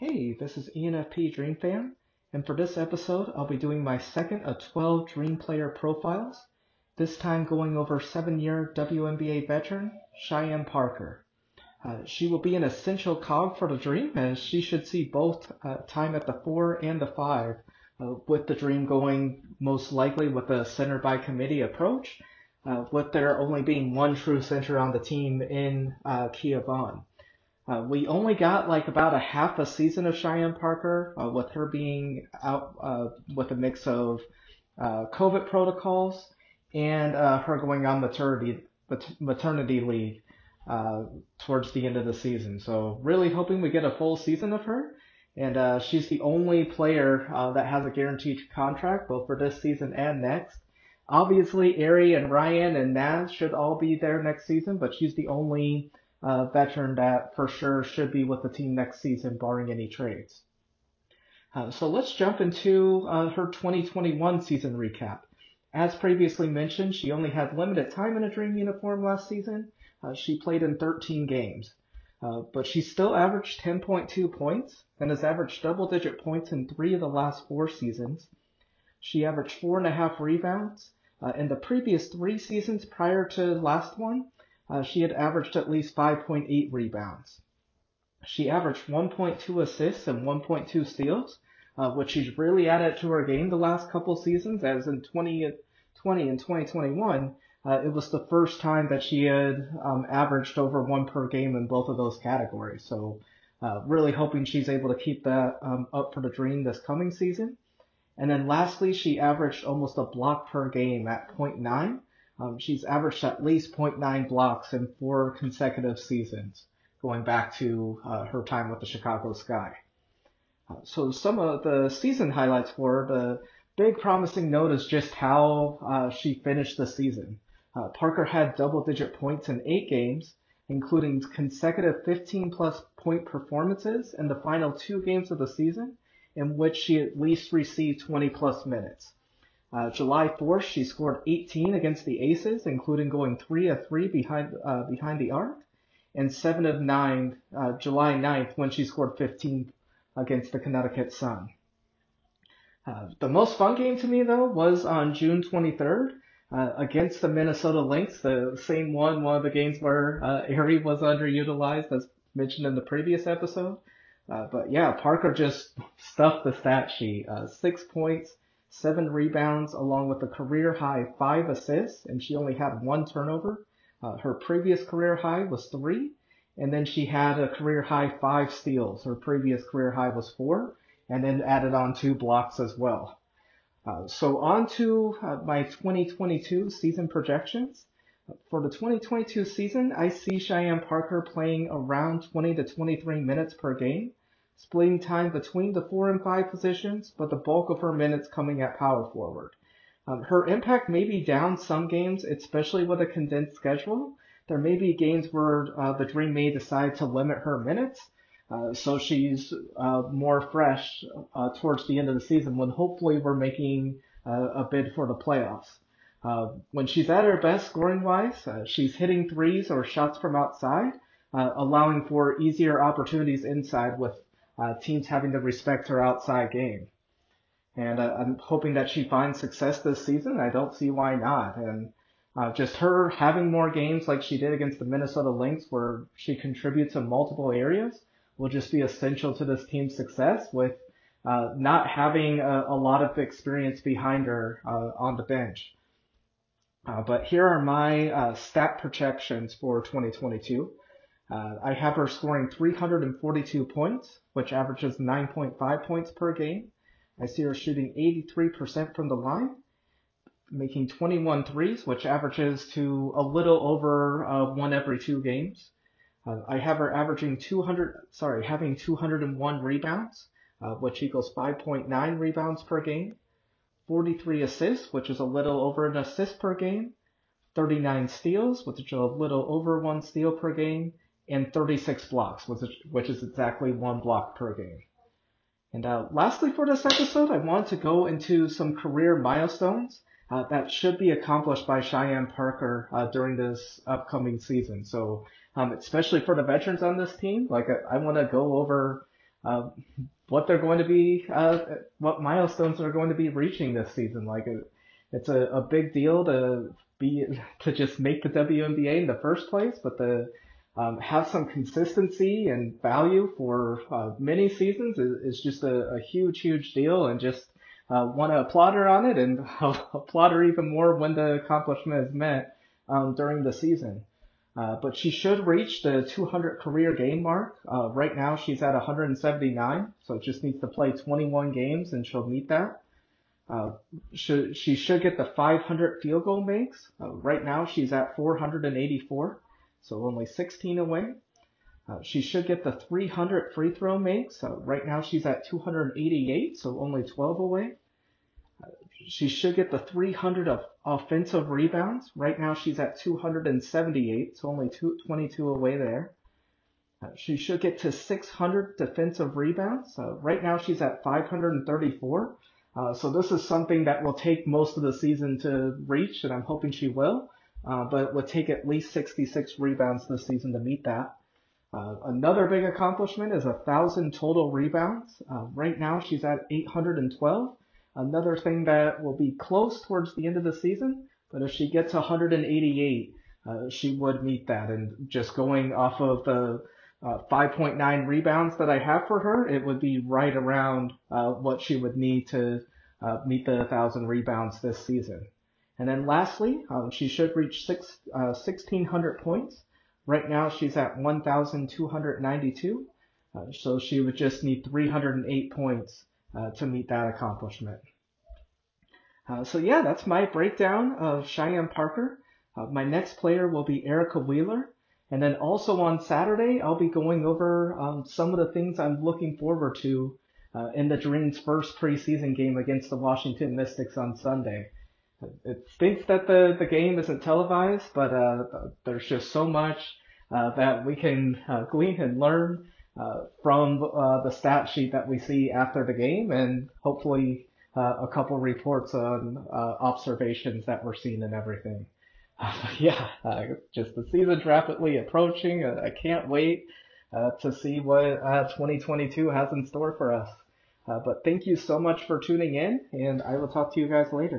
Hey, this is ENFP Dream Fan, and for this episode, I'll be doing my second of 12 Dream Player profiles, this time going over 7-year WNBA veteran Cheyenne Parker. Uh, she will be an essential cog for the Dream, as she should see both uh, time at the 4 and the 5, uh, with the Dream going most likely with a center by committee approach, uh, with there only being one true center on the team in uh, Kia Vaughn. Uh, we only got like about a half a season of Cheyenne Parker, uh, with her being out uh, with a mix of uh, COVID protocols and uh, her going on maternity maternity leave uh, towards the end of the season. So really hoping we get a full season of her. And she's the only player that has a guaranteed contract both for this season and next. Obviously, Aari and Ryan and Naz should all be there next season, but she's the only uh, veteran that for sure should be with the team next season, barring any trades. Uh, so let's jump into uh, her 2021 season recap. As previously mentioned, she only had limited time in a Dream uniform last season. Uh, she played in 13 games, uh, but she still averaged 10.2 points and has averaged double-digit points in three of the last four seasons. She averaged four and a half rebounds. Uh, in the previous three seasons prior to last one, uh, she had averaged at least 5.8 rebounds. She averaged 1.2 assists and 1.2 steals, uh, which she's really added to her game the last couple seasons, as in 2020 and 2021, uh, it was the first time that she had um, averaged over one per game in both of those categories. So uh, really hoping she's able to keep that um, up for the dream this coming season. And then lastly, she averaged almost a block per game at 0.9, um, she's averaged at least 0.9 blocks in four consecutive seasons, going back to uh, her time with the Chicago Sky. Uh, so some of the season highlights for her, the big promising note is just how uh, she finished the season. Uh, Parker had double-digit points in eight games, including consecutive 15 plus point performances in the final two games of the season, in which she at least received 20 plus minutes. Uh, July 4th, she scored 18 against the Aces, including going 3 of 3 behind, uh, behind the arc, and 7 of 9 uh, July 9th when she scored 15 against the Connecticut Sun. Uh, the most fun game to me, though, was on June 23rd uh, against the Minnesota Lynx, the same one, one of the games where uh, was underutilized, as mentioned in the previous episode. Uh, but yeah, Parker just stuffed the stat sheet. six points, seven rebounds, along with a career high five assists, and she only had one turnover. Uh, her previous career high was three, and then she had a career high five steals. Her previous career high was four, and then added on two blocks as well. Uh, so on to uh, my 2022 season projections. For the 2022 season, I see Cheyenne Parker playing around 20 to 23 minutes per game splitting time between the four and five positions, but the bulk of her minutes coming at power forward. Um, her impact may be down some games, especially with a condensed schedule. There may be games where uh, the Dream may decide to limit her minutes, uh, so she's uh, more fresh uh, towards the end of the season when hopefully we're making uh, a bid for the playoffs. Uh, when she's at her best scoring wise, she's hitting threes or shots from outside, allowing for easier opportunities inside with uh, teams having to respect her outside game. And uh, I'm hoping that she finds success this season. I don't see why not. And uh, just her having more games like she did against the Minnesota Lynx where she contributes in multiple areas will just be essential to this team's success with uh, not having a, a, lot of experience behind her uh, on the bench. Uh, but here are my uh, stat projections for 2022. Uh, I have her scoring 342 points, which averages 9.5 points per game. I see her shooting 83% from the line, making 21 threes, which averages to a little over uh, one every two games. Uh, I have her averaging 200, sorry, having 201 rebounds, uh, which equals 5.9 rebounds per game. 43 assists, which is a little over an assist per game. 39 steals, which is a little over one steal per game and 36 blocks, which is exactly one block per game. And uh, lastly for this episode, I want to go into some career milestones uh, that should be accomplished by Cheyenne Parker uh, during this upcoming season. So, um, especially for the veterans on this team, like I, want to go over uh, what they're going to be, uh, what milestones they're going to be reaching this season. Like it, it's a, a big deal to be to just make the WNBA in the first place, but to um, have some consistency and value for uh, many seasons is, is just a, a huge, huge deal, and just uh, want to applaud her on it and applaud her even more when the accomplishment is met um, during the season. Uh, but she should reach the 200 career game mark. Uh, right now she's at 179, so just needs to play 21 games and she'll meet that. Uh, should, she should get the 500 field goal makes. Uh, right now she's at 484, so only 16 away. Uh, she should get the 300 free throw makes. Uh, right now she's at 288, so only 12 away. Uh, she should get the 300 of offensive rebounds. Right now she's at 278, so only two, 22 away there. Uh, she should get to 600 defensive rebounds. Uh, right now she's at 534. Uh, so this is something that will take most of the season to reach, and I'm hoping she will. But would take at least 66 rebounds this season to meet that. Uh, another big accomplishment is a thousand total rebounds. Uh, right now she's at 812. Another thing that will be close towards the end of the season, but if she gets 188, uh, she would meet that. And just going off of the uh, 5.9 rebounds that I have for her, it would be right around uh, what she would need to uh, meet the 1,000 rebounds this season. And then lastly, um, she should reach six, 1,600 points. Right now she's at 1,292, uh, so she would just need 308 points uh, to meet that accomplishment. Uh, so yeah, that's my breakdown of Cheyenne Parker. Uh, my next player will be Erica Wheeler. And then also on Saturday, I'll be going over um, some of the things I'm looking forward to uh, in the Dreams' first preseason game against the Washington Mystics on Sunday it stinks that the, the game isn't televised, but uh, there's just so much uh, that we can uh, glean and learn uh, from uh, the stat sheet that we see after the game, and hopefully uh, a couple reports on observations that we're seeing and everything. yeah, just the season's rapidly approaching. I can't wait to see what 2022 has in store for us. but thank you so much for tuning in, and I will talk to you guys later.